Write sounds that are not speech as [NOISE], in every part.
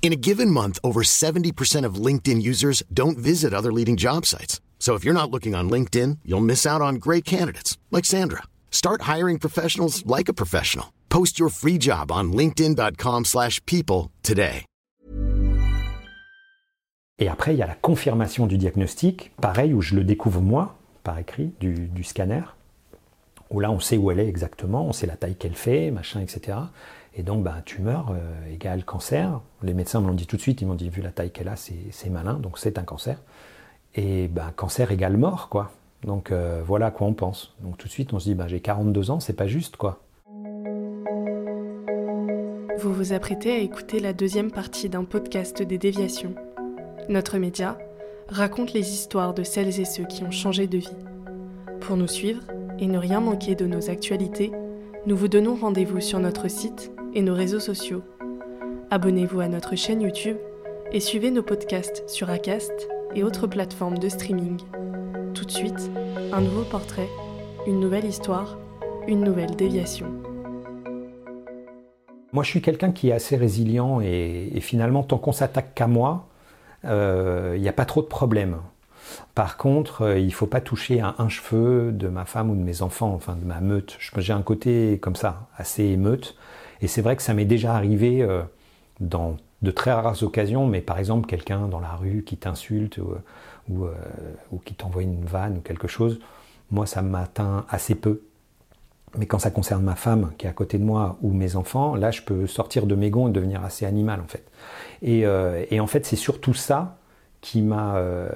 In a given month, over 70% of LinkedIn users don't visit other leading job sites. So if you're not looking on LinkedIn, you'll miss out on great candidates like Sandra. Start hiring professionals like a professional. Post your free job on linkedin.com/people today. Et après, il y a la confirmation du diagnostic, pareil, où je le découvre moi, par écrit, du, du scanner, où là, on sait où elle est exactement, on sait la taille qu'elle fait, machin, etc. Et donc, ben, tumeur euh, égale cancer. Les médecins me l'ont dit tout de suite, ils m'ont dit, vu la taille qu'elle a, c'est malin, donc c'est un cancer. Et ben, cancer égale mort, quoi. Donc euh, voilà à quoi on pense. Donc tout de suite, on se dit, ben, j'ai 42 ans, c'est pas juste, quoi. Vous vous apprêtez à écouter la deuxième partie d'un podcast des déviations. Notre média raconte les histoires de celles et ceux qui ont changé de vie. Pour nous suivre et ne rien manquer de nos actualités, nous vous donnons rendez-vous sur notre site et nos réseaux sociaux. Abonnez-vous à notre chaîne YouTube et suivez nos podcasts sur Acast et autres plateformes de streaming. Tout de suite, un nouveau portrait, une nouvelle histoire, une nouvelle déviation. Moi, je suis quelqu'un qui est assez résilient et, finalement, tant qu'on s'attaque qu'à moi, euh, il n'y a pas trop de problèmes. Par contre, euh, il ne faut pas toucher à un cheveu de ma femme ou de mes enfants, enfin de ma meute. J'ai un côté comme ça, assez émeute. Et c'est vrai que ça m'est déjà arrivé euh, dans de très rares occasions, mais par exemple quelqu'un dans la rue qui t'insulte ou, ou, euh, ou qui t'envoie une vanne ou quelque chose, moi ça m'atteint assez peu. Mais quand ça concerne ma femme qui est à côté de moi ou mes enfants, là je peux sortir de mes gonds et devenir assez animal en fait. Et, euh, en fait c'est surtout ça qui m'a... euh,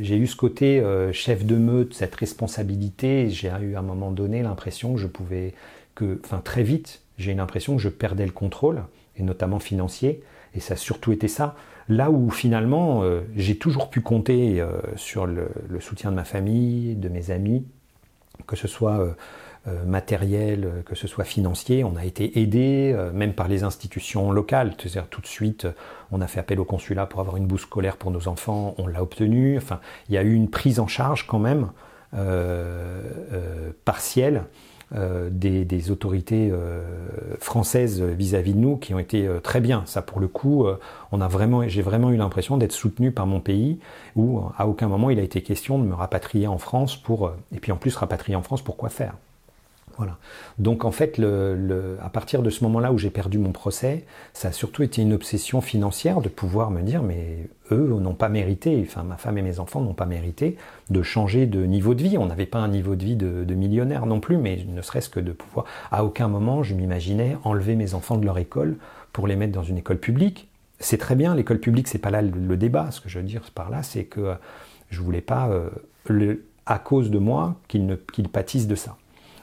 j'ai eu ce côté euh, chef de meute, cette responsabilité. J'ai eu à un moment donné l'impression que je pouvais... que, Enfin très vite, j'ai l'impression que je perdais le contrôle, et notamment financier. Et ça a surtout été ça. Là où finalement euh, j'ai toujours pu compter euh, sur le, soutien de ma famille, de mes amis, que ce soit euh, matériel, que ce soit financier. On a été aidé, même par les institutions locales. C'est-à-dire tout de suite, on a fait appel au consulat pour avoir une bourse scolaire pour nos enfants, on l'a obtenu. Enfin, il y a eu une prise en charge quand même partielle des, des autorités euh, françaises vis-à-vis de nous qui ont été euh, très bien. Ça, pour le coup, euh, on a vraiment, j'ai vraiment eu l'impression d'être soutenu par mon pays, où euh, à aucun moment il a été question de me rapatrier en France pour, euh, et puis en plus rapatrier en France pour quoi faire. Voilà. Donc en fait, à partir de ce moment-là où j'ai perdu mon procès, ça a surtout été une obsession financière de pouvoir me dire, mais eux n'ont pas mérité, enfin ma femme et mes enfants n'ont pas mérité de changer de niveau de vie. On n'avait pas un niveau de vie de, millionnaire non plus, mais ne serait-ce que de pouvoir. À aucun moment, je m'imaginais enlever mes enfants de leur école pour les mettre dans une école publique. C'est très bien, l'école publique, c'est pas là le, débat. Ce que je veux dire par là, c'est que euh, je voulais pas, euh, à cause de moi, qu'ils pâtissent de ça.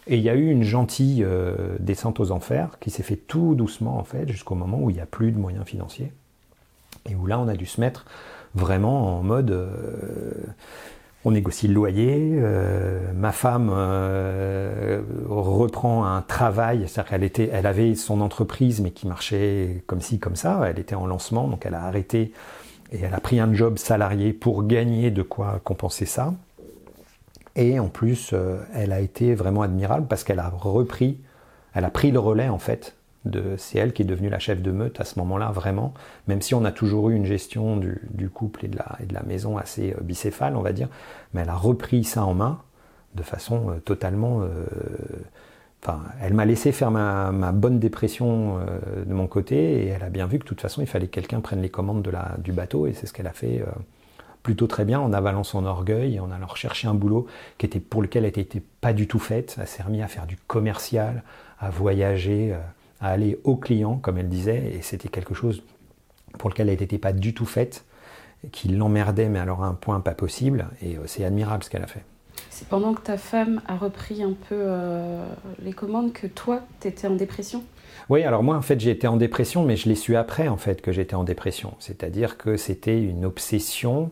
Et il y a eu une gentille euh, descente aux enfers qui s'est fait tout doucement en fait jusqu'au moment où il n'y a plus de moyens financiers. Et où là on a dû se mettre vraiment en mode euh, on négocie le loyer, euh, ma femme reprend un travail, c'est-à-dire qu'elle était, elle avait son entreprise mais qui marchait comme ci comme ça, elle était en lancement donc elle a arrêté et elle a pris un job salarié pour gagner de quoi compenser ça. Et en plus, euh, elle a été vraiment admirable parce qu'elle a repris, elle a pris le relais en fait. De, c'est elle qui est devenue la chef de meute à ce moment-là, vraiment. Même si on a toujours eu une gestion du, couple et de, la, maison assez euh, bicéphale, on va dire, mais elle a repris ça en main de façon euh, totalement. Enfin, elle m'a laissé faire ma, bonne dépression de mon côté et elle a bien vu que de toute façon il fallait que quelqu'un prenne les commandes du bateau et c'est ce qu'elle a fait plutôt très bien en avalant son orgueil et en allant rechercher un boulot qui était pour lequel elle n'était pas du tout faite. Elle s'est remise à faire du commercial, à voyager, euh, à aller aux clients comme elle disait et c'était quelque chose pour lequel elle n'était pas du tout faite, qui l'emmerdait mais alors à un point pas possible et euh, c'est admirable ce qu'elle a fait. C'est pendant que ta femme a repris un peu les commandes que toi, tu étais en dépression? Oui, alors moi en fait j'ai été en dépression, mais je l'ai su après en fait que j'étais en dépression. C'est-à-dire que c'était une obsession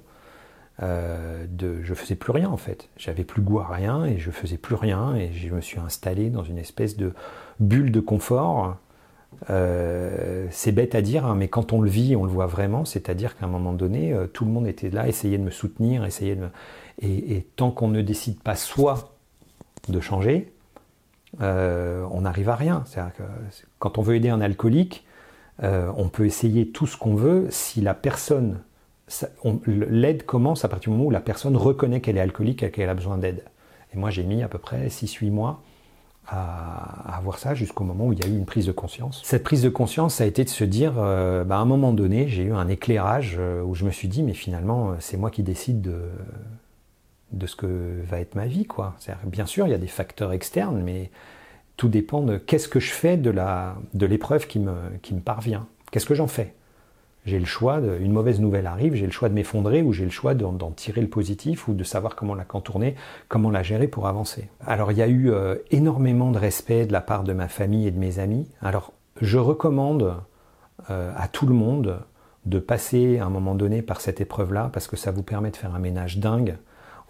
euh, de, je faisais plus rien en fait. J'avais plus goût à rien et je faisais plus rien et je me suis installé dans une espèce de bulle de confort. Euh, c'est bête à dire, hein, mais quand on le vit, on le voit vraiment. C'est-à-dire qu'à un moment donné, euh, tout le monde était là, essayait de me soutenir, essayait de me... et, et tant qu'on ne décide pas soi de changer, on n'arrive à rien. C'est-à-dire que quand on veut aider un alcoolique, on peut essayer tout ce qu'on veut. Si la personne l'aide commence à partir du moment où la personne reconnaît qu'elle est alcoolique et qu'elle a besoin d'aide. Et moi, j'ai mis à peu près 6-8 mois à, avoir ça jusqu'au moment où il y a eu une prise de conscience. Cette prise de conscience, ça a été de se dire, euh, bah, à un moment donné, j'ai eu un éclairage euh, où je me suis dit, mais finalement, euh, c'est moi qui décide de, ce que va être ma vie. Quoi. Bien sûr, il y a des facteurs externes, mais tout dépend de qu'est-ce que je fais de l'épreuve qui me parvient. Qu'est-ce que j'en fais? J'ai le choix, une mauvaise nouvelle arrive, j'ai le choix de m'effondrer ou j'ai le choix d'en tirer le positif ou de savoir comment la contourner, comment la gérer pour avancer. Alors il y a eu euh, énormément de respect de la part de ma famille et de mes amis. Alors je recommande euh, à tout le monde de passer à un moment donné par cette épreuve-là parce que ça vous permet de faire un ménage dingue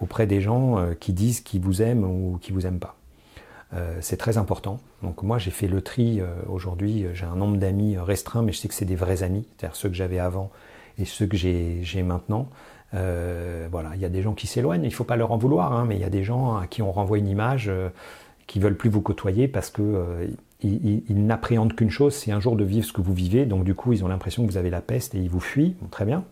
auprès des gens euh, qui disent qu'ils vous aiment ou qui vous aiment pas. Euh, c'est très important. Donc moi j'ai fait le tri euh, aujourd'hui, j'ai un nombre d'amis restreint, mais je sais que c'est des vrais amis, c'est-à-dire ceux que j'avais avant et ceux que j'ai maintenant. Euh, voilà, il y a des gens qui s'éloignent, il ne faut pas leur en vouloir, hein, mais il y a des gens à qui on renvoie une image qui veulent plus vous côtoyer parce que ils, n'appréhendent qu'une chose, c'est un jour de vivre ce que vous vivez, donc du coup ils ont l'impression que vous avez la peste et ils vous fuient, très bien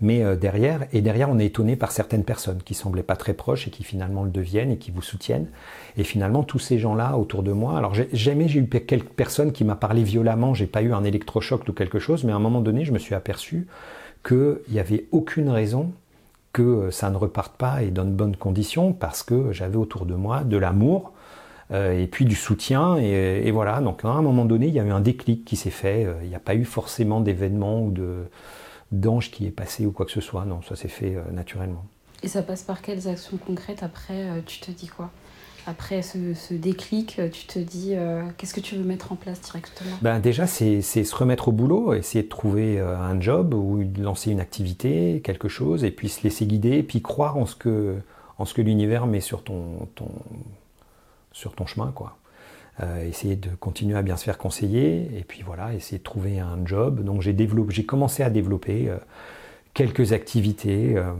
mais euh, derrière, et derrière, on est étonné par certaines personnes qui semblaient pas très proches et qui finalement le deviennent et qui vous soutiennent. Et finalement, tous ces gens-là autour de moi, alors jamais j'ai eu quelques personnes qui m'a parlé violemment, j'ai pas eu un électrochoc ou quelque chose, mais à un moment donné, je me suis aperçu qu'il n'y avait aucune raison que euh, ça ne reparte pas et dans de bonnes conditions parce que j'avais autour de moi de l'amour, euh, et puis du soutien. Et, et, voilà, donc à un moment donné, il y a eu un déclic qui s'est fait. Il n'y a pas eu forcément d'événement ou de, d'ange qui est passé ou quoi que ce soit. Non, ça s'est fait euh, naturellement. Et ça passe par quelles actions concrètes après euh, Tu te dis quoi? Après ce, déclic, euh, tu te dis qu'est-ce que tu veux mettre en place directement? Ben Déjà, c'est se remettre au boulot, essayer de trouver un job ou de lancer une activité, quelque chose, et puis se laisser guider, et puis croire en ce que, en ce que l'univers met sur ton, ton, sur ton chemin. quoi. Euh, essayer de continuer à bien se faire conseiller, et puis voilà, essayer de trouver un job. Donc j'ai développé, j'ai commencé à développer euh, quelques activités euh,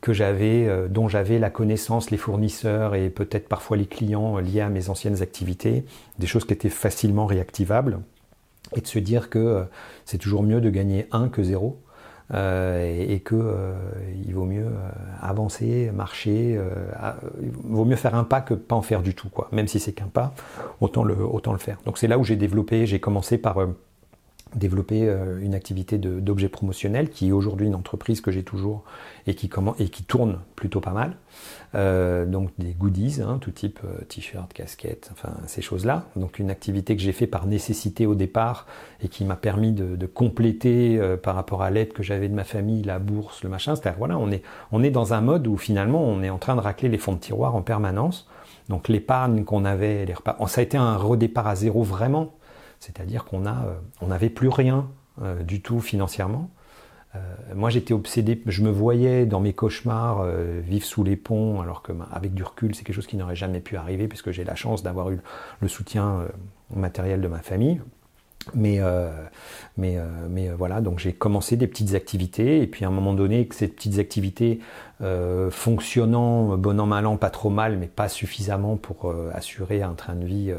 que j'avais, dont j'avais la connaissance, les fournisseurs et peut-être parfois les clients liés à mes anciennes activités, des choses qui étaient facilement réactivables, et de se dire que c'est toujours mieux de gagner 1 que 0. Euh, et, et que euh, il vaut mieux euh, avancer, marcher, il vaut mieux faire un pas que pas en faire du tout, quoi. Même si c'est qu'un pas, autant le, autant le faire. Donc c'est là où j'ai développé, j'ai commencé par développer euh, une activité d'objet promotionnel qui est aujourd'hui une entreprise que j'ai toujours et qui, comment, et qui tourne plutôt pas mal. Euh, donc des goodies, hein, tout type euh, t-shirt, casquette, enfin ces choses-là. Donc une activité que j'ai fait par nécessité au départ et qui m'a permis de, de compléter par rapport à l'aide que j'avais de ma famille, la bourse, le machin. C'est-à-dire voilà, on est, on est dans un mode où finalement on est en train de racler les fonds de tiroir en permanence. Donc l'épargne qu'on avait, les repas, ça a été un redépart à zéro vraiment c'est-à-dire qu'on euh, n'avait plus rien euh, du tout financièrement. Euh, moi, j'étais obsédé, je me voyais dans mes cauchemars vivre sous les ponts, alors que, avec du recul, c'est quelque chose qui n'aurait jamais pu arriver, puisque j'ai la chance d'avoir eu le soutien matériel de ma famille. Mais, euh, mais, euh, mais euh, voilà, donc j'ai commencé des petites activités, et puis à un moment donné, que ces petites activités fonctionnant, bon an, mal an, pas trop mal, mais pas suffisamment pour assurer un train de vie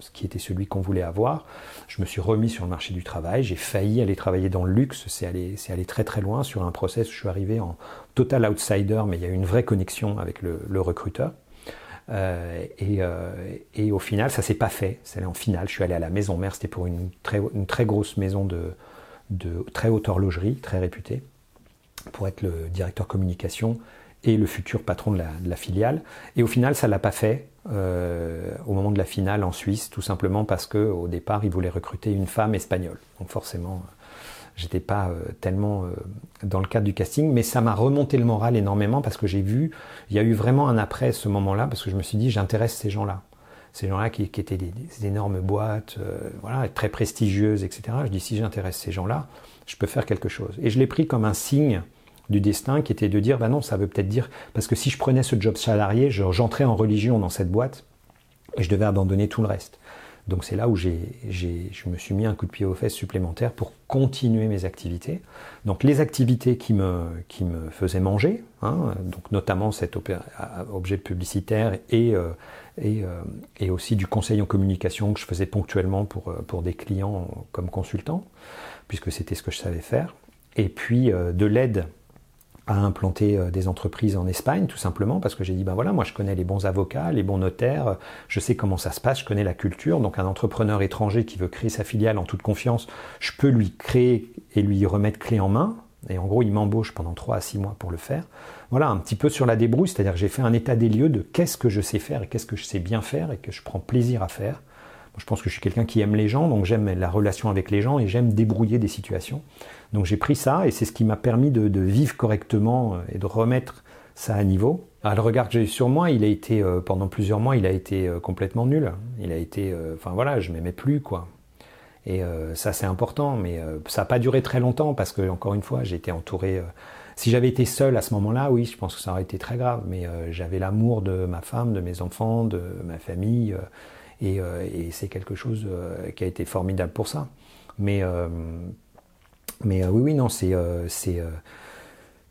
ce qui était celui qu'on voulait avoir, je me suis remis sur le marché du travail, j'ai failli aller travailler dans le luxe, c'est allé, c'est allé très très loin. Sur un process où je suis arrivé en total outsider, mais il y a une vraie connexion avec le, le recruteur. Euh, et, euh, et, au final, ça s'est pas fait. C'est en finale. Je suis allé à la maison mère. C'était pour une très, une très grosse maison de, de très haute horlogerie, très réputée, pour être le directeur communication et le futur patron de la, de la filiale. Et au final, ça l'a pas fait euh, au moment de la finale en Suisse, tout simplement parce que au départ, ils voulaient recruter une femme espagnole. Donc forcément, J'étais pas tellement dans le cadre du casting, mais ça m'a remonté le moral énormément parce que j'ai vu, il y a eu vraiment un après ce moment-là parce que je me suis dit, j'intéresse ces gens-là ces gens-là qui, étaient des, énormes boîtes, voilà, très prestigieuses, etc. Je dis si j'intéresse ces gens-là, je peux faire quelque chose. Et je l'ai pris comme un signe du destin qui était de dire, bah non, ça veut peut-être dire, parce que si je prenais ce job salarié, j'entrais en religion dans cette boîte et je devais abandonner tout le reste. Donc c'est là où je me suis mis un coup de pied aux fesses supplémentaire pour continuer mes activités. Donc les activités qui me, qui me faisaient manger, hein, donc notamment cet objet publicitaire et, euh, et, euh, et, aussi du conseil en communication que je faisais ponctuellement pour, euh, pour des clients comme consultant, puisque c'était ce que je savais faire. Et puis de l'aide à implanter euh, des entreprises en Espagne, tout simplement, parce que j'ai dit, ben voilà, moi je connais les bons avocats, les bons notaires, je sais comment ça se passe, je connais la culture, donc un entrepreneur étranger qui veut créer sa filiale en toute confiance, je peux lui créer et lui remettre clé en main, et en gros il m'embauche pendant 3 à 6 mois pour le faire. Voilà, un petit peu sur la débrouille, c'est-à-dire que j'ai fait un état des lieux de qu'est-ce que je sais faire et qu'est-ce que je sais bien faire et que je prends plaisir à faire. Je pense que je suis quelqu'un qui aime les gens, donc j'aime la relation avec les gens et j'aime débrouiller des situations. Donc j'ai pris ça et c'est ce qui m'a permis de, vivre correctement euh, et de remettre ça à niveau. Ah, le regard que j'ai eu sur moi, il a été euh, pendant plusieurs mois, il a été euh, complètement nul. Il a été, enfin voilà, je m'aimais plus quoi. Et ça c'est important, mais ça n'a pas duré très longtemps parce que encore une fois, j'ai été entouré. si j'avais été seul à ce moment-là, oui, je pense que ça aurait été très grave. Mais j'avais l'amour de ma femme, de mes enfants, de ma famille, et, et c'est quelque chose qui a été formidable pour ça. Mais mais euh, oui, oui, non, c'est euh, euh,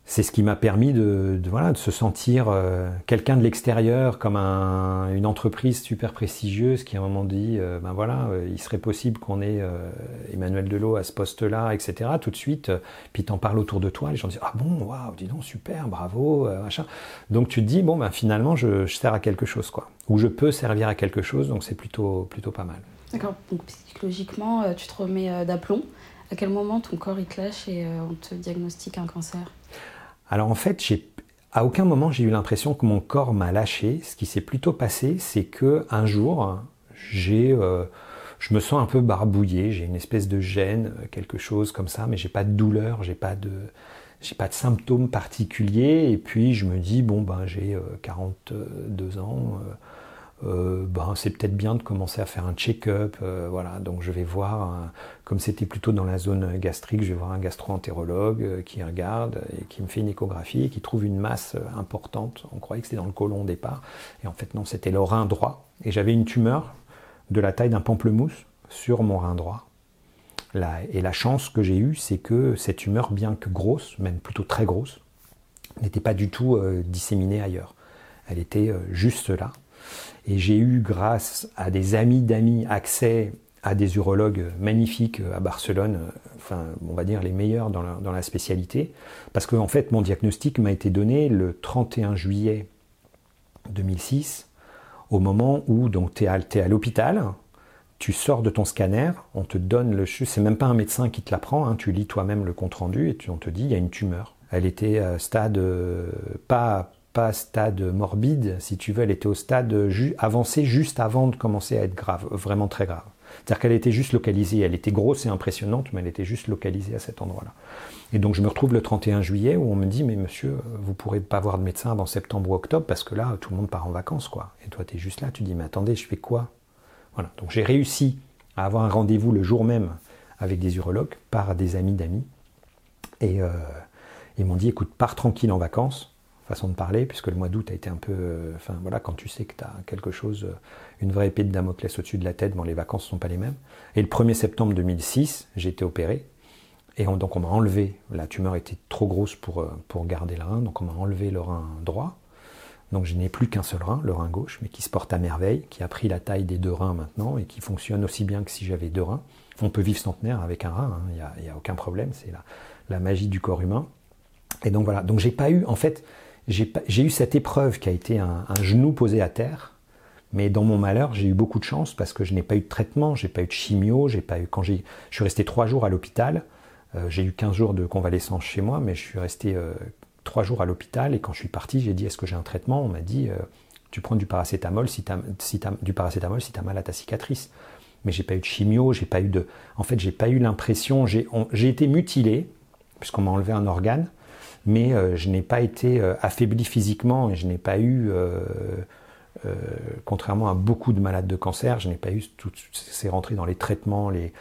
c'est ce qui m'a permis de, voilà, de se sentir quelqu'un de l'extérieur, comme un, une entreprise super prestigieuse qui à un moment dit, ben voilà, il serait possible qu'on ait Emmanuel Delot à ce poste-là, etc. Tout de suite, puis t'en parles autour de toi, les gens disent, ah bon, waouh, dis donc, super, bravo, machin. Donc tu te dis, bon, ben finalement, je, sers à quelque chose, quoi. Ou je peux servir à quelque chose, donc c'est plutôt, plutôt pas mal. D'accord, donc psychologiquement, tu te remets d'aplomb. À quel moment ton corps il te lâche et euh, on te diagnostique un cancer? Alors en fait, à aucun moment j'ai eu l'impression que mon corps m'a lâché. Ce qui s'est plutôt passé, c'est que un jour, j'ai, euh, je me sens un peu barbouillé. J'ai une espèce de gêne, euh, quelque chose comme ça, mais j'ai pas de douleur, j'ai pas de, j'ai pas de symptômes particuliers. Et puis je me dis bon ben j'ai 42 ans. Euh, ben, c'est peut-être bien de commencer à faire un check-up. Euh, voilà, donc je vais voir, comme c'était plutôt dans la zone gastrique, je vais voir un gastro-entérologue euh, qui regarde et qui me fait une échographie et qui trouve une masse importante. On croyait que c'était dans le côlon au départ, et en fait non, c'était le rein droit. Et j'avais une tumeur de la taille d'un pamplemousse sur mon rein droit. et la chance que j'ai eue, c'est que cette tumeur, bien que grosse, même plutôt très grosse, n'était pas du tout disséminée ailleurs. Elle était juste là. Et j'ai eu, grâce à des amis d'amis, accès à des urologues magnifiques à Barcelone, enfin, on va dire les meilleurs dans la, spécialité, parce qu'en en fait, mon diagnostic m'a été donné le 31 juillet 2006, au moment où tu es à, l'hôpital, tu sors de ton scanner, on te donne le c'est même pas un médecin qui te l'apprend, hein, tu lis toi-même le compte rendu et on te dit il y a une tumeur. Elle était à stade euh, pas pas stade morbide, si tu veux, elle était au stade avancé juste avant de commencer à être grave, vraiment très grave. C'est-à-dire qu'elle était juste localisée, elle était grosse et impressionnante, mais elle était juste localisée à cet endroit-là. Et donc je me retrouve le 31 juillet où on me dit, mais monsieur, vous pourrez pas voir de médecin avant septembre ou octobre parce que là, tout le monde part en vacances, quoi. Et toi, tu es juste là, tu dis, mais attendez, je fais quoi? Voilà. Donc j'ai réussi à avoir un rendez-vous le jour même avec des urologues par des amis d'amis. Et euh, ils m'ont dit, écoute, pars tranquille en vacances façon de parler, puisque le mois d'août a été un peu. Euh, enfin voilà, quand tu sais que tu as quelque chose, euh, une vraie épée de Damoclès au-dessus de la tête, bon, les vacances ne sont pas les mêmes. Et le 1er septembre 2006, j'ai été opéré. Et donc on m'a enlevé, la tumeur était trop grosse pour, euh, pour garder le rein, donc on m'a enlevé le rein droit. Donc je n'ai plus qu'un seul rein, le rein gauche, mais qui se porte à merveille, qui a pris la taille des deux reins maintenant et qui fonctionne aussi bien que si j'avais deux reins. On peut vivre centenaire avec un rein, hein, il n'y a, a, aucun problème, c'est la, la magie du corps humain. Et donc voilà, donc j'ai pas eu, en fait, j'ai eu cette épreuve qui a été un, genou posé à terre, mais dans mon malheur, j'ai eu beaucoup de chance parce que je n'ai pas eu de traitement, j'ai pas eu de chimio, j'ai pas eu quand je suis resté trois jours à l'hôpital. Euh, j'ai eu 15 jours de convalescence chez moi, mais je suis resté euh, trois jours à l'hôpital et quand je suis parti, j'ai dit est-ce que j'ai un traitement? On m'a dit euh, tu prends du paracétamol si, tu as, du paracétamol si as mal à ta cicatrice. mais j'ai pas eu de chimio, j'ai pas eu de. En fait, j'ai pas eu l'impression. J'ai été mutilé, puisqu'on m'a enlevé un organe, mais euh, je n'ai pas été euh, affaibli physiquement et je n'ai pas eu. Euh, contrairement à beaucoup de malades de cancer, je n'ai pas eu tout. C'est rentré dans les traitements, les,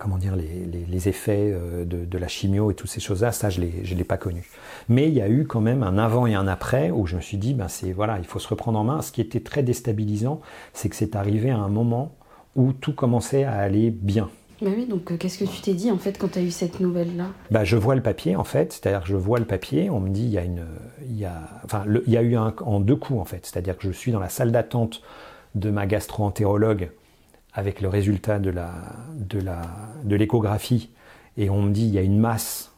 comment dire, les, effets de, la chimio et toutes ces choses-là, ça je ne l'ai pas connu. Mais il y a eu quand même un avant et un après où je me suis dit, ben c'est voilà, il faut se reprendre en main. Ce qui était très déstabilisant, c'est que c'est arrivé à un moment où tout commençait à aller bien. Bah oui, donc euh, qu'est-ce que tu t'es dit en fait quand tu as eu cette nouvelle-là? Bah, Je vois le papier en fait, c'est-à-dire je vois le papier, on me dit il y a une. Il y a, enfin, il y a eu un, en deux coups en fait, c'est-à-dire que je suis dans la salle d'attente de ma gastro-entérologue avec le résultat de la de la de l'échographie et on me dit il y a une masse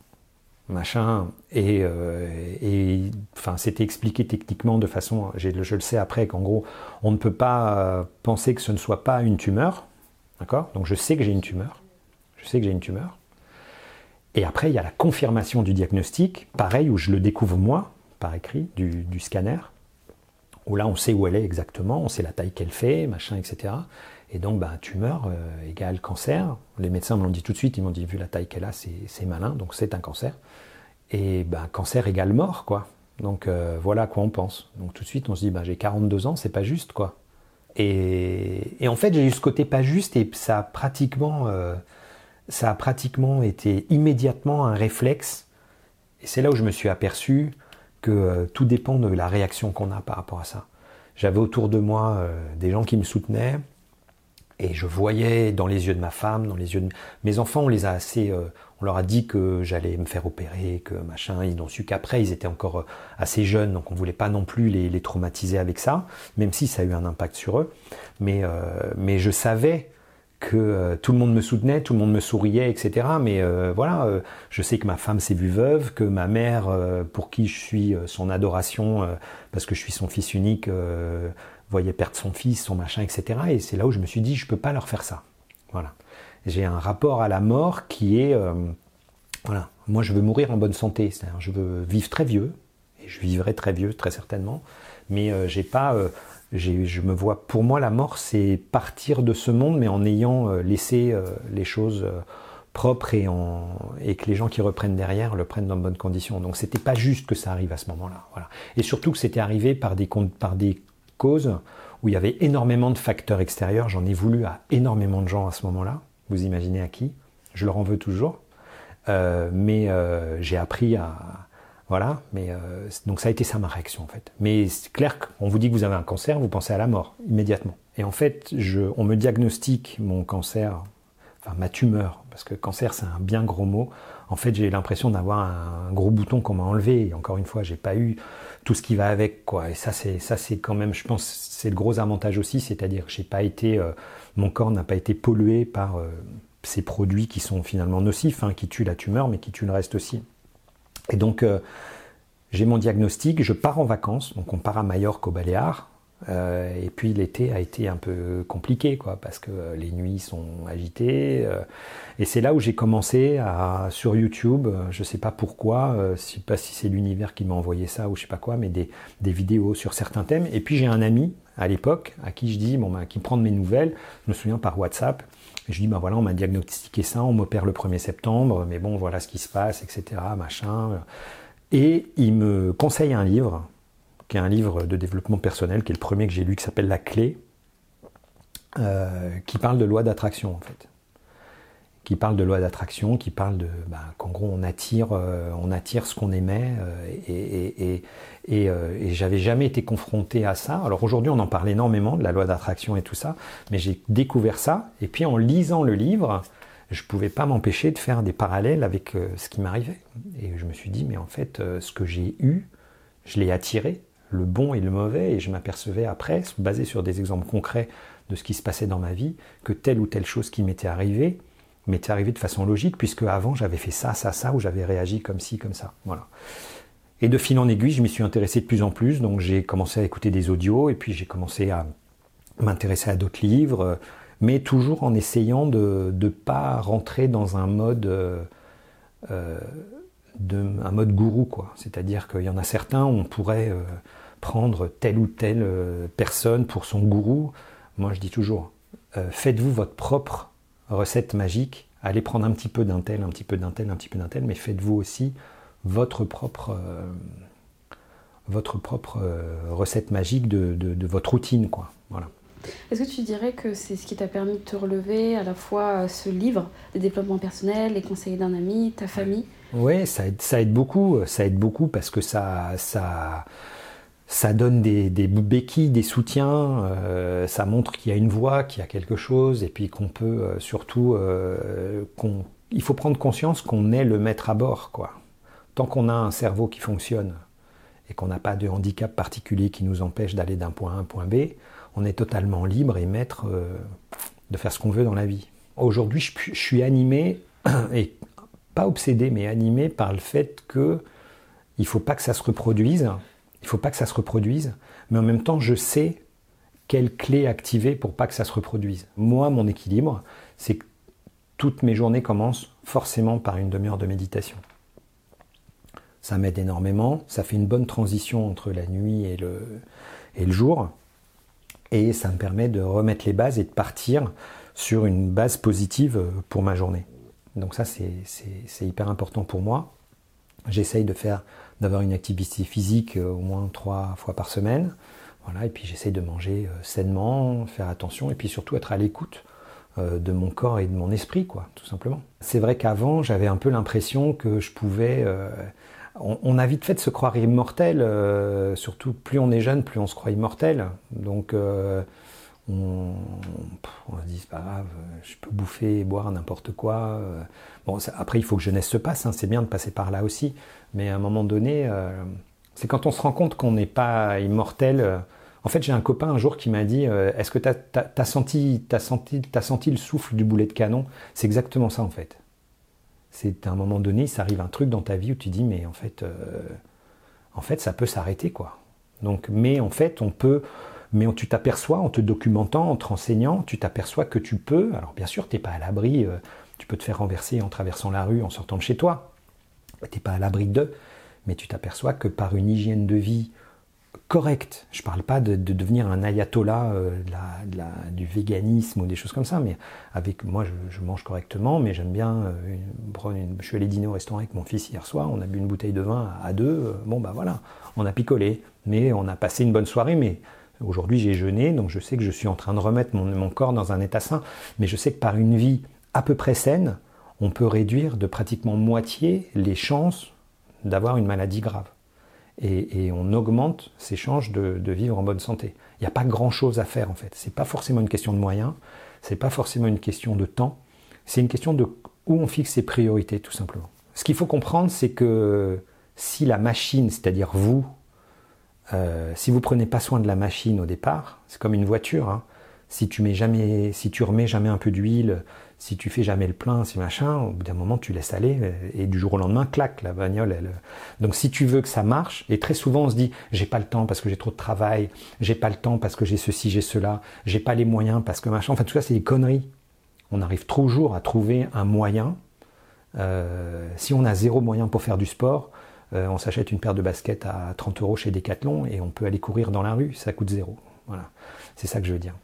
machin et, euh, et enfin c'était expliqué techniquement de façon je le sais après qu'en gros on ne peut pas euh, penser que ce ne soit pas une tumeur Donc je sais que j'ai une tumeur. Je sais que j'ai une tumeur. Et après, il y a la confirmation du diagnostic, pareil, où je le découvre moi, par écrit, du, scanner, où là, on sait où elle est exactement, on sait la taille qu'elle fait, machin, etc. Et donc, bah, tumeur euh, égale cancer. Les médecins me l'ont dit tout de suite, ils m'ont dit, vu la taille qu'elle a, c'est malin, donc c'est un cancer. Et bah, cancer égale mort, quoi. Donc euh, voilà à quoi on pense. Donc tout de suite, on se dit, bah, j'ai 42 ans, c'est pas juste, quoi. Et, en fait, j'ai eu ce côté pas juste et ça a pratiquement, euh, ça a pratiquement été immédiatement un réflexe. Et c'est là où je me suis aperçu que euh, tout dépend de la réaction qu'on a par rapport à ça. J'avais autour de moi euh, des gens qui me soutenaient et je voyais dans les yeux de ma femme, dans les yeux de mes enfants, on les a assez, on leur a dit que j'allais me faire opérer, que machin. Ils n'ont su qu'après, ils étaient encore euh, assez jeunes, donc on voulait pas non plus les, traumatiser avec ça, même si ça a eu un impact sur eux. Mais, euh, mais je savais que euh, tout le monde me soutenait, tout le monde me souriait, etc. Mais voilà, je sais que ma femme s'est vue veuve, que ma mère, pour qui je suis son adoration, parce que je suis son fils unique, voyait perdre son fils, son machin, etc. Et c'est là où je me suis dit, je peux pas leur faire ça. Voilà j'ai un rapport à la mort qui est, euh, voilà, moi je veux mourir en bonne santé, c'est-à-dire je veux vivre très vieux, et je vivrai très vieux très certainement, mais euh, j'ai pas, euh, je me vois, pour moi la mort c'est partir de ce monde, mais en ayant laissé les choses propres et, en, et que les gens qui reprennent derrière le prennent dans de bonnes conditions. Donc c'était pas juste que ça arrive à ce moment-là, voilà. Et surtout que c'était arrivé par des, par des causes où il y avait énormément de facteurs extérieurs. J'en ai voulu à énormément de gens à ce moment-là. Vous imaginez à qui? Je leur en veux toujours. Euh, mais euh, j'ai appris à. Voilà, mais euh, donc ça a été ça ma réaction en fait. Mais c'est clair qu'on vous dit que vous avez un cancer, vous pensez à la mort immédiatement. Et en fait, je, on me diagnostique mon cancer, enfin ma tumeur, parce que cancer c'est un bien gros mot. En fait, j'ai l'impression d'avoir un gros bouton qu'on m'a enlevé. Et encore une fois, j'ai pas eu tout ce qui va avec, quoi. Et ça, c'est ça, c'est quand même, je pense, c'est le gros avantage aussi, c'est-à-dire que j'ai pas été mon corps n'a pas été pollué par euh, ces produits qui sont finalement nocifs, hein, qui tuent la tumeur, mais qui tuent le reste aussi. Et donc, euh, j'ai mon diagnostic, je pars en vacances, donc on part à Majorque au Baléares, euh, et puis l'été a été un peu compliqué, quoi, parce que les nuits sont agitées. et c'est là où j'ai commencé à, sur YouTube, je sais pas pourquoi, je sais pas si c'est l'univers qui m'a envoyé ça ou je sais pas quoi, mais des, vidéos sur certains thèmes. Et puis j'ai un ami à l'époque, à qui je dis, bon, bah, qui prend de mes nouvelles, je me souviens par WhatsApp, je dis, bah voilà, on m'a diagnostiqué ça, on m'opère le 1er septembre, mais bon, voilà ce qui se passe, etc., machin. Et il me conseille un livre, qui est un livre de développement personnel, qui est le premier que j'ai lu, qui s'appelle La Clé, euh, qui parle de loi d'attraction, en fait. Qui parle de loi d'attraction, qui parle de bah, qu'en gros on attire, euh, on attire ce qu'on aimait euh, et, et, euh, et, j'avais jamais été confronté à ça. Alors aujourd'hui on en parle énormément de la loi d'attraction et tout ça, mais j'ai découvert ça et puis en lisant le livre, je pouvais pas m'empêcher de faire des parallèles avec ce qui m'arrivait. Et je me suis dit mais en fait ce que j'ai eu, je l'ai attiré, le bon et le mauvais et je m'apercevais après, basé sur des exemples concrets de ce qui se passait dans ma vie, que telle ou telle chose qui m'était arrivée mais c'est arrivé de façon logique, puisque avant j'avais fait ça, ça, ça, ou j'avais réagi comme ci, comme ça. Voilà. Et de fil en aiguille, je m'y suis intéressé de plus en plus, donc j'ai commencé à écouter des audios, et puis j'ai commencé à m'intéresser à d'autres livres, mais toujours en essayant de ne pas rentrer dans un mode, euh, euh, un mode gourou, quoi. C'est-à-dire qu'il y en a certains, on pourrait euh, prendre telle ou telle personne pour son gourou. Moi, je dis toujours, faites-vous votre propre recette magique. Allez prendre un petit peu d'un tel, un petit peu d'un tel, un petit peu d'un tel, mais faites-vous aussi votre propre, votre propre recette magique de, de, votre routine. Quoi. Voilà. Est-ce que tu dirais que c'est ce qui t'a permis de te relever, à la fois ce livre de développement personnel, les conseils d'un ami, ta famille? Oui, ça aide, ça aide beaucoup. Ça aide beaucoup parce que ça, ça, ça donne des, des béquilles, des soutiens. Euh, ça montre qu'il y a une voie, qu'il y a quelque chose, et puis qu'on peut euh, surtout, euh, qu'on, il faut prendre conscience qu'on est le maître à bord, quoi. Tant qu'on a un cerveau qui fonctionne et qu'on n'a pas de handicap particulier qui nous empêche d'aller d'un point A à un point B, on est totalement libre et maître de faire ce qu'on veut dans la vie. Aujourd'hui, je, suis animé, [CLEARS THROAT] et pas obsédé, mais animé par le fait que il faut pas que ça se reproduise. Il faut pas que ça se reproduise, mais en même temps, je sais quelle clé activer pour pas que ça se reproduise. Moi, mon équilibre, c'est que toutes mes journées commencent forcément par une demi-heure de méditation. Ça m'aide énormément, ça fait une bonne transition entre la nuit et le, et le jour et ça me permet de remettre les bases et de partir sur une base positive pour ma journée. Donc ça, c'est hyper important pour moi. J'essaye de faire, d'avoir une activité physique euh, au moins trois fois par semaine. Voilà, et puis j'essaye de manger euh, sainement, faire attention, et puis surtout être à l'écoute euh, de mon corps et de mon esprit, quoi, tout simplement. C'est vrai qu'avant, j'avais un peu l'impression que je pouvais on, a vite fait de se croire immortel, surtout plus on est jeune, plus on se croit immortel. Donc euh, on, se dit c'est pas grave, je peux bouffer et boire n'importe quoi. Euh. Bon, après il faut que jeunesse se passe, hein, c'est bien de passer par là aussi, mais à un moment donné, c'est quand on se rend compte qu'on n'est pas immortel. En fait, j'ai un copain un jour qui m'a dit Est-ce que tu as, senti, senti, as senti le souffle du boulet de canon? C'est exactement ça en fait c'est à un moment donné, ça arrive un truc dans ta vie où tu dis mais en fait, euh, en fait ça peut s'arrêter quoi. Donc, mais en fait on peut, mais tu t'aperçois en te documentant, en te renseignant, tu t'aperçois que tu peux. Alors bien sûr, tu n'es pas à l'abri, euh, tu peux te faire renverser en traversant la rue, en sortant de chez toi. Tu n'es pas à l'abri d'eux, mais tu t'aperçois que par une hygiène de vie correct. Je ne parle pas de, devenir un ayatollah euh, du véganisme ou des choses comme ça, mais avec moi je, mange correctement, mais j'aime bien euh, je suis allé dîner au restaurant avec mon fils hier soir, on a bu une bouteille de vin à, deux, bon bah voilà, on a picolé, mais on a passé une bonne soirée, mais aujourd'hui j'ai jeûné, donc je sais que je suis en train de remettre mon, corps dans un état sain, mais je sais que par une vie à peu près saine, on peut réduire de pratiquement moitié les chances d'avoir une maladie grave et, on augmente ses chances de, vivre en bonne santé. Il n'y a pas grand-chose à faire en fait. Ce n'est pas forcément une question de moyens, ce n'est pas forcément une question de temps, c'est une question de où on fixe ses priorités tout simplement. Ce qu'il faut comprendre, c'est que si la machine, c'est-à-dire vous, euh, si vous prenez pas soin de la machine au départ, c'est comme une voiture. Hein. Si tu mets jamais, si tu remets jamais un peu d'huile, si tu fais jamais le plein, si machin, au bout d'un moment tu laisses aller et du jour au lendemain, clac, la bagnole. Elle... Donc si tu veux que ça marche, et très souvent on se dit j'ai pas le temps parce que j'ai trop de travail, j'ai pas le temps parce que j'ai ceci, j'ai cela, j'ai pas les moyens parce que machin. Enfin tout ça c'est des conneries. On arrive toujours à trouver un moyen. Euh, si on a zéro moyen pour faire du sport, euh, on s'achète une paire de baskets à 30 euros chez Decathlon et on peut aller courir dans la rue, ça coûte zéro. Voilà, c'est ça que je veux dire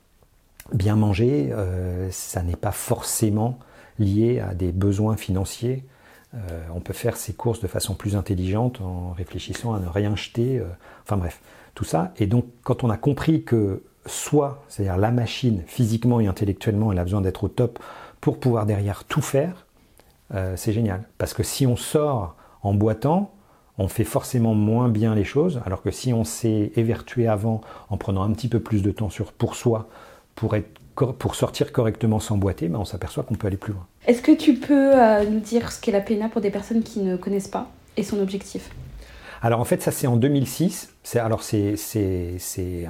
bien manger, euh, ça n'est pas forcément lié à des besoins financiers. Euh, on peut faire ses courses de façon plus intelligente en réfléchissant à ne rien jeter. Enfin bref, tout ça. Et donc quand on a compris que soit, c'est-à-dire la machine, physiquement et intellectuellement, elle a besoin d'être au top pour pouvoir derrière tout faire, c'est génial. Parce que si on sort en boitant, on fait forcément moins bien les choses, alors que si on s'est évertué avant en prenant un petit peu plus de temps sur, pour soi, pour, être, pour sortir correctement sans boiter, ben on s'aperçoit qu'on peut aller plus loin. Est-ce que tu peux euh, nous dire ce qu'est la PNA pour des personnes qui ne connaissent pas et son objectif? Alors en fait, ça c'est en 2006. C'est, alors c'est,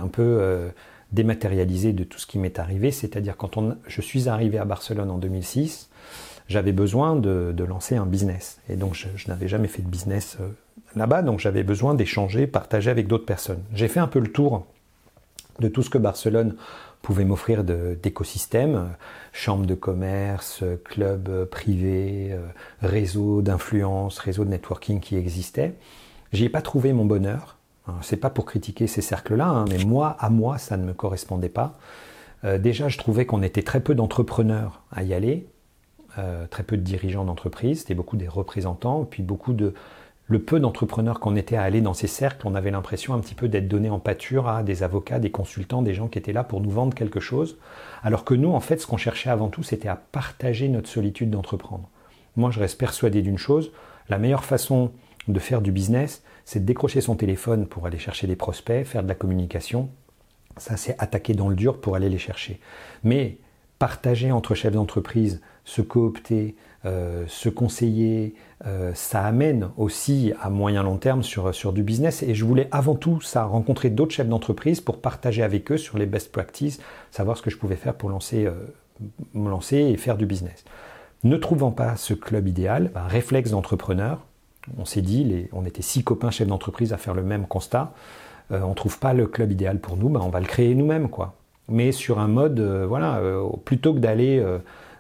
un peu euh, dématérialisé de tout ce qui m'est arrivé. C'est-à-dire quand on, je suis arrivé à Barcelone en 2006, j'avais besoin de, lancer un business. Et donc je, je n'avais jamais fait de business euh, là-bas, donc j'avais besoin d'échanger, partager avec d'autres personnes. J'ai fait un peu le tour de tout ce que Barcelone pouvait m'offrir d'écosystèmes, chambres de commerce, clubs privés, euh, réseaux d'influence, réseaux de networking qui existaient. J'y ai pas trouvé mon bonheur. C'est pas pour critiquer ces cercles-là, hein, mais moi, à moi, ça ne me correspondait pas. Euh, déjà, je trouvais qu'on était très peu d'entrepreneurs à y aller, euh, très peu de dirigeants d'entreprise, c'était beaucoup des représentants, puis beaucoup de... Le peu d'entrepreneurs qu'on était à aller dans ces cercles, on avait l'impression un petit peu d'être donné en pâture à des avocats, des consultants, des gens qui étaient là pour nous vendre quelque chose, alors que nous, en fait, ce qu'on cherchait avant tout, c'était à partager notre solitude d'entreprendre. Moi, je reste persuadé d'une chose, la meilleure façon de faire du business, c'est de décrocher son téléphone pour aller chercher des prospects, faire de la communication. Ça, c'est attaquer dans le dur pour aller les chercher. Mais partager entre chefs d'entreprise, se coopter, euh, se conseiller, euh, ça amène aussi à moyen long terme sur, sur du business. Et je voulais avant tout ça, rencontrer d'autres chefs d'entreprise pour partager avec eux sur les best practices, savoir ce que je pouvais faire pour lancer, euh, me lancer et faire du business. Ne trouvant pas ce club idéal, un réflexe d'entrepreneur, on s'est dit, on était six copains chefs d'entreprise à faire le même constat, on ne trouve pas le club idéal pour nous, ben on va le créer nous-mêmes. quoi. Mais sur un mode, voilà, plutôt que d'aller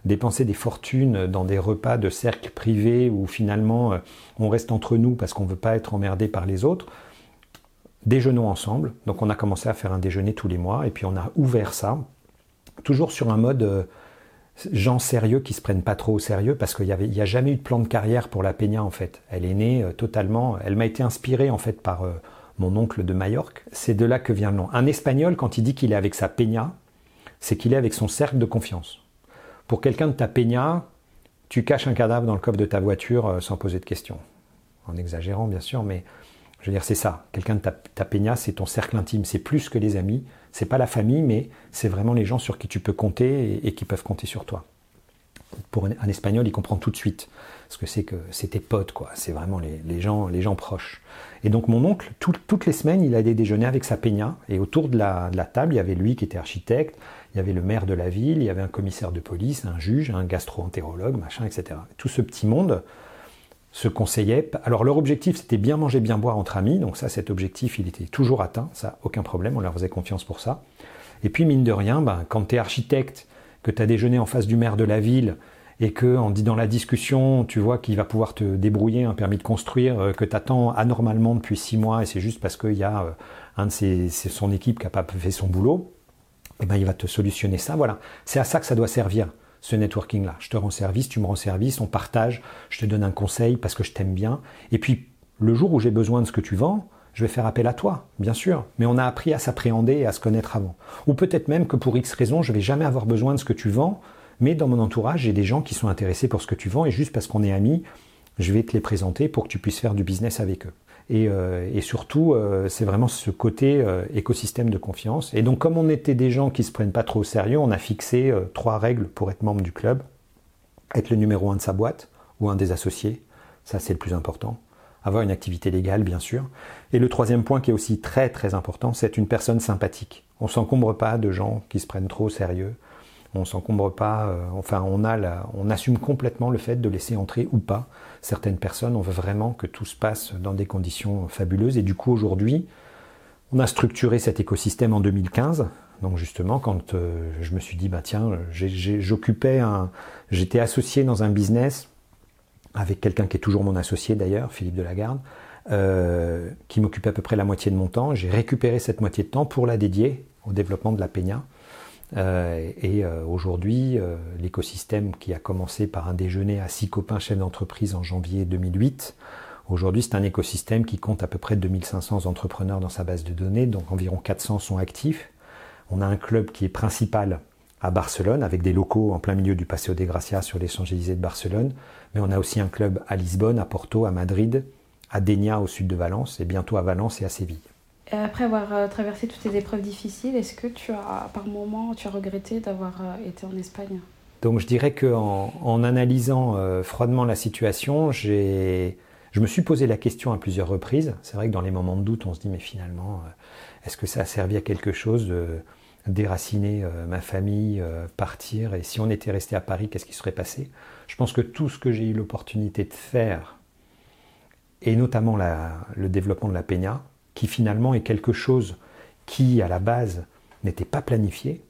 dépenser des fortunes dans des repas de cercle privé où finalement on reste entre nous parce qu'on ne veut pas être emmerdé par les autres, déjeunons ensemble. Donc on a commencé à faire un déjeuner tous les mois et puis on a ouvert ça, toujours sur un mode gens sérieux qui se prennent pas trop au sérieux parce qu'il n'y a jamais eu de plan de carrière pour la Peña en fait. Elle est née euh, totalement, elle m'a été inspirée en fait par euh, mon oncle de Majorque. C'est de là que vient le nom. Un Espagnol quand il dit qu'il est avec sa Peña, c'est qu'il est avec son cercle de confiance. Pour quelqu'un de ta Peña, tu caches un cadavre dans le coffre de ta voiture euh, sans poser de questions. En exagérant bien sûr, mais je veux dire c'est ça. Quelqu'un de ta, ta Peña, c'est ton cercle intime, c'est plus que les amis, c'est pas la famille, mais c'est vraiment les gens sur qui tu peux compter et, qui peuvent compter sur toi. Pour un, espagnol, il comprend tout de suite ce que c'est que tes potes, quoi. C'est vraiment les, gens, les gens proches. Et donc mon oncle, toutes les semaines, il allait déjeuner avec sa peña, et autour de la, table, il y avait lui qui était architecte, il y avait le maire de la ville, il y avait un commissaire de police, un juge, un gastro-entérologue, machin, etc. Tout ce petit monde se conseillaient. Alors leur objectif, c'était bien manger, bien boire entre amis. Donc ça, cet objectif, il était toujours atteint. Ça, aucun problème, on leur faisait confiance pour ça. Et puis, mine de rien, ben, quand tu es architecte, que tu as déjeuné en face du maire de la ville, et que en dans la discussion, tu vois qu'il va pouvoir te débrouiller un permis de construire euh, que tu attends anormalement depuis six mois, et c'est juste parce qu'il y a euh, un de ses, son équipe qui n'a pas fait son boulot, et eh ben, il va te solutionner ça. Voilà, c'est à ça que ça doit servir ce networking-là. Je te rends service, tu me rends service, on partage, je te donne un conseil parce que je t'aime bien. Et puis, le jour où j'ai besoin de ce que tu vends, je vais faire appel à toi, bien sûr. Mais on a appris à s'appréhender et à se connaître avant. Ou peut-être même que pour X raisons, je vais jamais avoir besoin de ce que tu vends, mais dans mon entourage, j'ai des gens qui sont intéressés pour ce que tu vends et juste parce qu'on est amis, je vais te les présenter pour que tu puisses faire du business avec eux. Euh, et, surtout, euh, c'est vraiment ce côté euh, écosystème de confiance. Et donc, comme on était des gens qui se prennent pas trop au sérieux, on a fixé trois règles pour être membre du club. Être le numéro un de sa boîte ou un des associés, ça c'est le plus important. Avoir une activité légale, bien sûr. Et le troisième point qui est aussi très très important, c'est une personne sympathique. On s'encombre pas de gens qui se prennent trop au sérieux. On s'encombre pas, euh, enfin on, on assume complètement le fait de laisser entrer ou pas certaines personnes. On veut vraiment que tout se passe dans des conditions fabuleuses. Et du coup aujourd'hui, on a structuré cet écosystème en 2015. Donc justement, quand euh, je me suis dit, bah tiens, j'occupais un, j'étais associé dans un business avec quelqu'un qui est toujours mon associé d'ailleurs, Philippe Delagarde, euh, qui m'occupait à peu près la moitié de mon temps. J'ai récupéré cette moitié de temps pour la dédier au développement de la Peña. Euh, et euh, aujourd'hui, euh, l'écosystème qui a commencé par un déjeuner à six copains chefs d'entreprise en janvier 2008, aujourd'hui c'est un écosystème qui compte à peu près 2500 entrepreneurs dans sa base de données, donc environ 400 sont actifs. On a un club qui est principal à Barcelone, avec des locaux en plein milieu du Paseo de Gracia sur les Champs-Élysées de Barcelone, mais on a aussi un club à Lisbonne, à Porto, à Madrid, à Dénia au sud de Valence, et bientôt à Valence et à Séville. Après avoir euh, traversé toutes ces épreuves difficiles, est-ce que tu as, par moment, tu as regretté d'avoir euh, été en Espagne? Donc je dirais qu'en en, analysant euh, froidement la situation, j'ai, je me suis posé la question à plusieurs reprises. C'est vrai que dans les moments de doute, on se dit mais finalement, est-ce que ça a servi à quelque chose de déraciner ma famille, partir? Et si on était resté à Paris, qu'est-ce qui serait passé? Je pense que tout ce que j'ai eu l'opportunité de faire, et notamment le développement de la Peña, qui finalement est quelque chose qui, à la base, n'était pas planifié,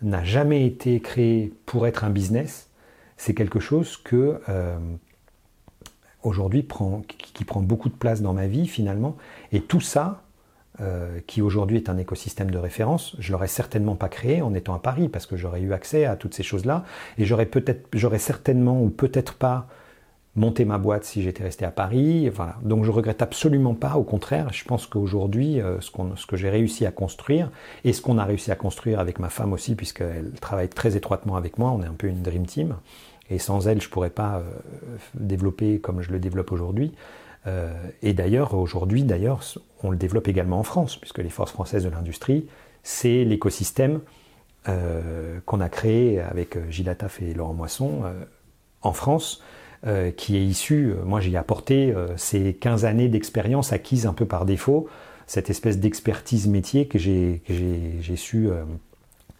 n'a jamais été créé pour être un business, c'est quelque chose que euh, aujourd'hui prend, qui, prend beaucoup de place dans ma vie finalement. Et tout ça euh, qui aujourd'hui est un écosystème de référence, je l'aurais certainement pas créé en étant à Paris parce que j'aurais eu accès à toutes ces choses-là et j'aurais certainement ou peut-être pas monté ma boîte si j'étais resté à Paris. Voilà. Donc je regrette absolument pas. Au contraire, je pense qu'aujourd'hui, euh, ce, que j'ai réussi à construire et ce qu'on a réussi à construire avec ma femme aussi, puisqu'elle travaille très étroitement avec moi, on est un peu une dream team. Et sans elle, je pourrais pas euh, développer comme je le développe aujourd'hui. Euh, et d'ailleurs, aujourd'hui, d'ailleurs, on le développe également en France, puisque les forces françaises de l'industrie, c'est l'écosystème qu'on a créé avec Gilles et Laurent Moisson en France, qui est issu, moi j'y ai apporté ces 15 années d'expérience acquises un peu par défaut, cette espèce d'expertise métier que j'ai su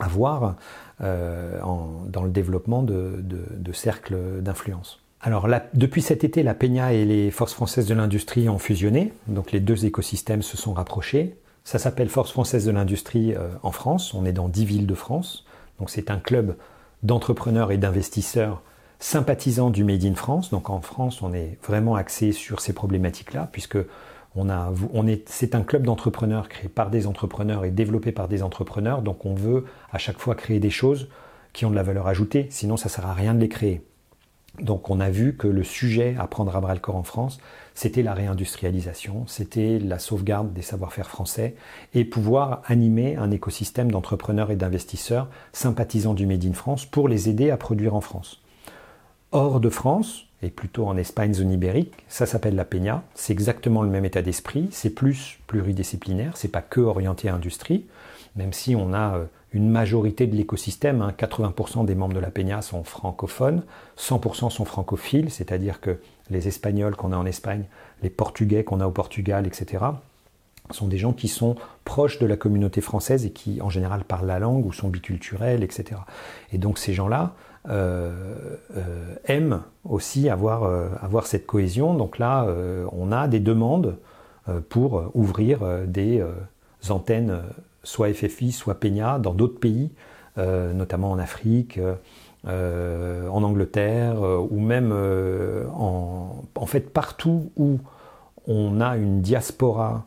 avoir dans le développement de cercles d'influence. Alors depuis cet été, la Peña et les Forces françaises de l'industrie ont fusionné, donc les deux écosystèmes se sont rapprochés. Ça s'appelle Forces françaises de l'industrie euh, en France, on est dans 10 villes de France, donc c'est un club d'entrepreneurs et d'investisseurs sympathisants du Made in France. Donc en France, on est vraiment axé sur ces problématiques-là, puisque on a, on est, c'est un club d'entrepreneurs créé par des entrepreneurs et développé par des entrepreneurs. Donc on veut à chaque fois créer des choses qui ont de la valeur ajoutée, sinon ça ne sert à rien de les créer. Donc on a vu que le sujet à prendre à bras le corps en France, c'était la réindustrialisation, c'était la sauvegarde des savoir-faire français et pouvoir animer un écosystème d'entrepreneurs et d'investisseurs sympathisants du Made in France pour les aider à produire en France. Hors de France, et plutôt en Espagne zone ibérique, ça s'appelle la Peña, c'est exactement le même état d'esprit, c'est plus pluridisciplinaire, c'est pas que orienté à industrie, même si on a euh, une majorité de l'écosystème, 80% hein. des membres de la Peña sont francophones, 100% sont francophiles, c'est-à-dire que les Espagnols qu'on a en Espagne, les Portugais qu'on a au Portugal, etc., sont des gens qui sont proches de la communauté française et qui en général parlent la langue ou sont biculturels, etc. Et donc ces gens-là aiment aussi avoir, avoir cette cohésion. Donc là, on a des demandes pour ouvrir des antennes soit FFI, soit Peña, dans d'autres pays, euh, notamment en Afrique, euh, en Angleterre, euh, ou même en, en fait partout où on a une diaspora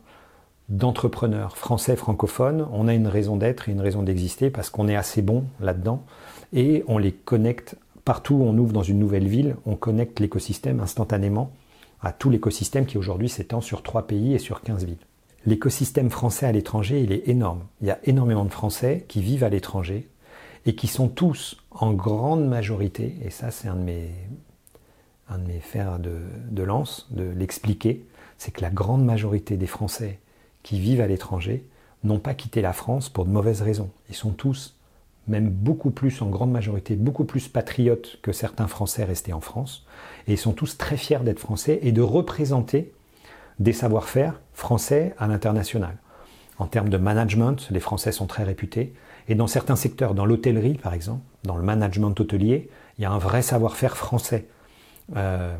d'entrepreneurs français francophones, on a une raison d'être et une raison d'exister parce qu'on est assez bon là-dedans et on les connecte partout où on ouvre dans une nouvelle ville, on connecte l'écosystème instantanément à tout l'écosystème qui aujourd'hui s'étend sur trois pays et sur 15 villes l'écosystème français à l'étranger, il est énorme. Il y a énormément de Français qui vivent à l'étranger et qui sont tous en grande majorité, et ça c'est un de mes, un de mes fers de, lance, de l'expliquer, c'est que la grande majorité des Français qui vivent à l'étranger n'ont pas quitté la France pour de mauvaises raisons. Ils sont tous, même beaucoup plus, en grande majorité, beaucoup plus patriotes que certains Français restés en France, et ils sont tous très fiers d'être Français et de représenter des savoir-faire français à l'international. En termes de management, les Français sont très réputés. Et dans certains secteurs, dans l'hôtellerie par exemple, dans le management hôtelier, il y a un vrai savoir-faire français. Euh,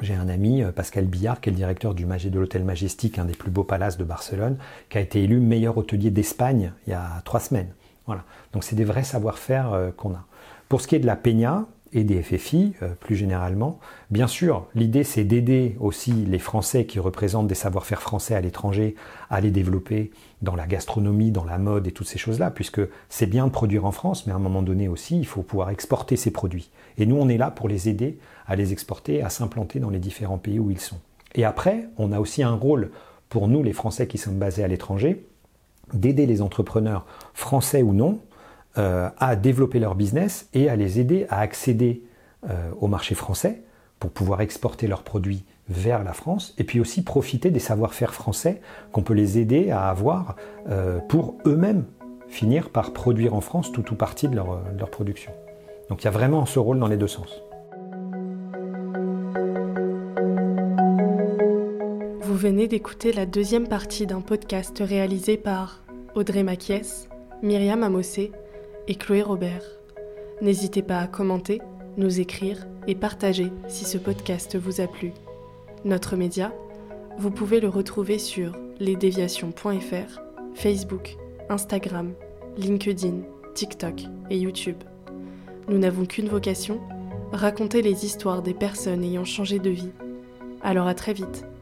j'ai un ami, euh, Pascal Billard, qui est le directeur du de l'hôtel Majestic, un des plus beaux palaces de Barcelone, qui a été élu meilleur hôtelier d'Espagne il y a trois semaines. Voilà. Donc c'est des vrais savoir-faire euh, qu'on a. Pour ce qui est de la peña, et des FFI euh, plus généralement. Bien sûr, l'idée c'est d'aider aussi les Français qui représentent des savoir-faire français à l'étranger à les développer dans la gastronomie, dans la mode et toutes ces choses-là, puisque c'est bien de produire en France, mais à un moment donné aussi, il faut pouvoir exporter ces produits. Et nous, on est là pour les aider à les exporter, à s'implanter dans les différents pays où ils sont. Et après, on a aussi un rôle pour nous, les Français qui sommes basés à l'étranger, d'aider les entrepreneurs français ou non euh, à développer leur business et à les aider à accéder euh, au marché français pour pouvoir exporter leurs produits vers la France et puis aussi profiter des savoir-faire français qu'on peut les aider à avoir euh, pour eux-mêmes finir par produire en France tout ou partie de leur, de leur production. Donc il y a vraiment ce rôle dans les deux sens. Vous venez d'écouter la deuxième partie d'un podcast réalisé par Audrey Maquies, Myriam Amossé et Chloé Robert. N'hésitez pas à commenter, nous écrire et partager si ce podcast vous a plu. Notre média, vous pouvez le retrouver sur lesdéviations.fr, Facebook, Instagram, LinkedIn, TikTok et YouTube. Nous n'avons qu'une vocation, raconter les histoires des personnes ayant changé de vie. Alors à très vite